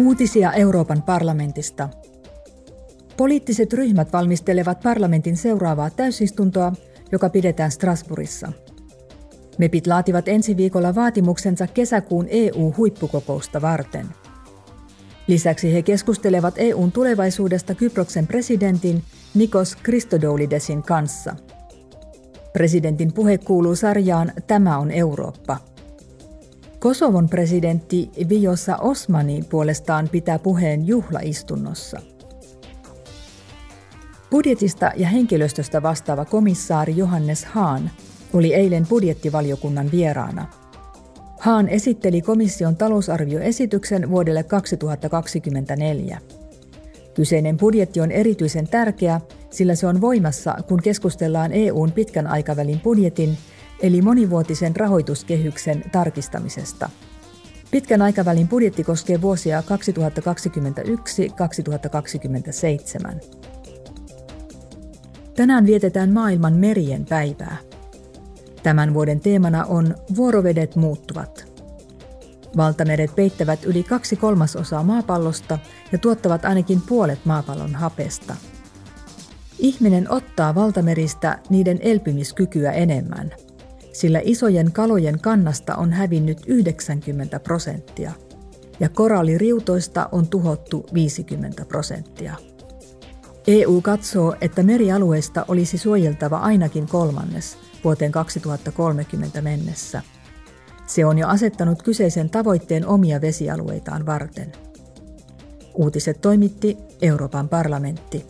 Uutisia Euroopan parlamentista. Poliittiset ryhmät valmistelevat parlamentin seuraavaa täysistuntoa, joka pidetään Strasbourgissa. MEPit laativat ensi viikolla vaatimuksensa kesäkuun EU-huippukokousta varten. Lisäksi he keskustelevat EUn tulevaisuudesta Kyproksen presidentin Nikos Christodoulidesin kanssa. Presidentin puhe kuuluu sarjaan Tämä on Eurooppa – Kosovon presidentti Viosa Osmani puolestaan pitää puheen juhlaistunnossa. Budjetista ja henkilöstöstä vastaava komissaari Johannes Haan oli eilen budjettivaliokunnan vieraana. Haan esitteli komission talousarvioesityksen vuodelle 2024. Kyseinen budjetti on erityisen tärkeä, sillä se on voimassa, kun keskustellaan EUn pitkän aikavälin budjetin eli monivuotisen rahoituskehyksen tarkistamisesta. Pitkän aikavälin budjetti koskee vuosia 2021-2027. Tänään vietetään maailman merien päivää. Tämän vuoden teemana on Vuorovedet muuttuvat. Valtameret peittävät yli kaksi kolmasosaa maapallosta ja tuottavat ainakin puolet maapallon hapesta. Ihminen ottaa valtameristä niiden elpymiskykyä enemmän – sillä isojen kalojen kannasta on hävinnyt 90 prosenttia ja koralliriutoista on tuhottu 50 prosenttia. EU katsoo, että merialueista olisi suojeltava ainakin kolmannes vuoteen 2030 mennessä. Se on jo asettanut kyseisen tavoitteen omia vesialueitaan varten. Uutiset toimitti Euroopan parlamentti.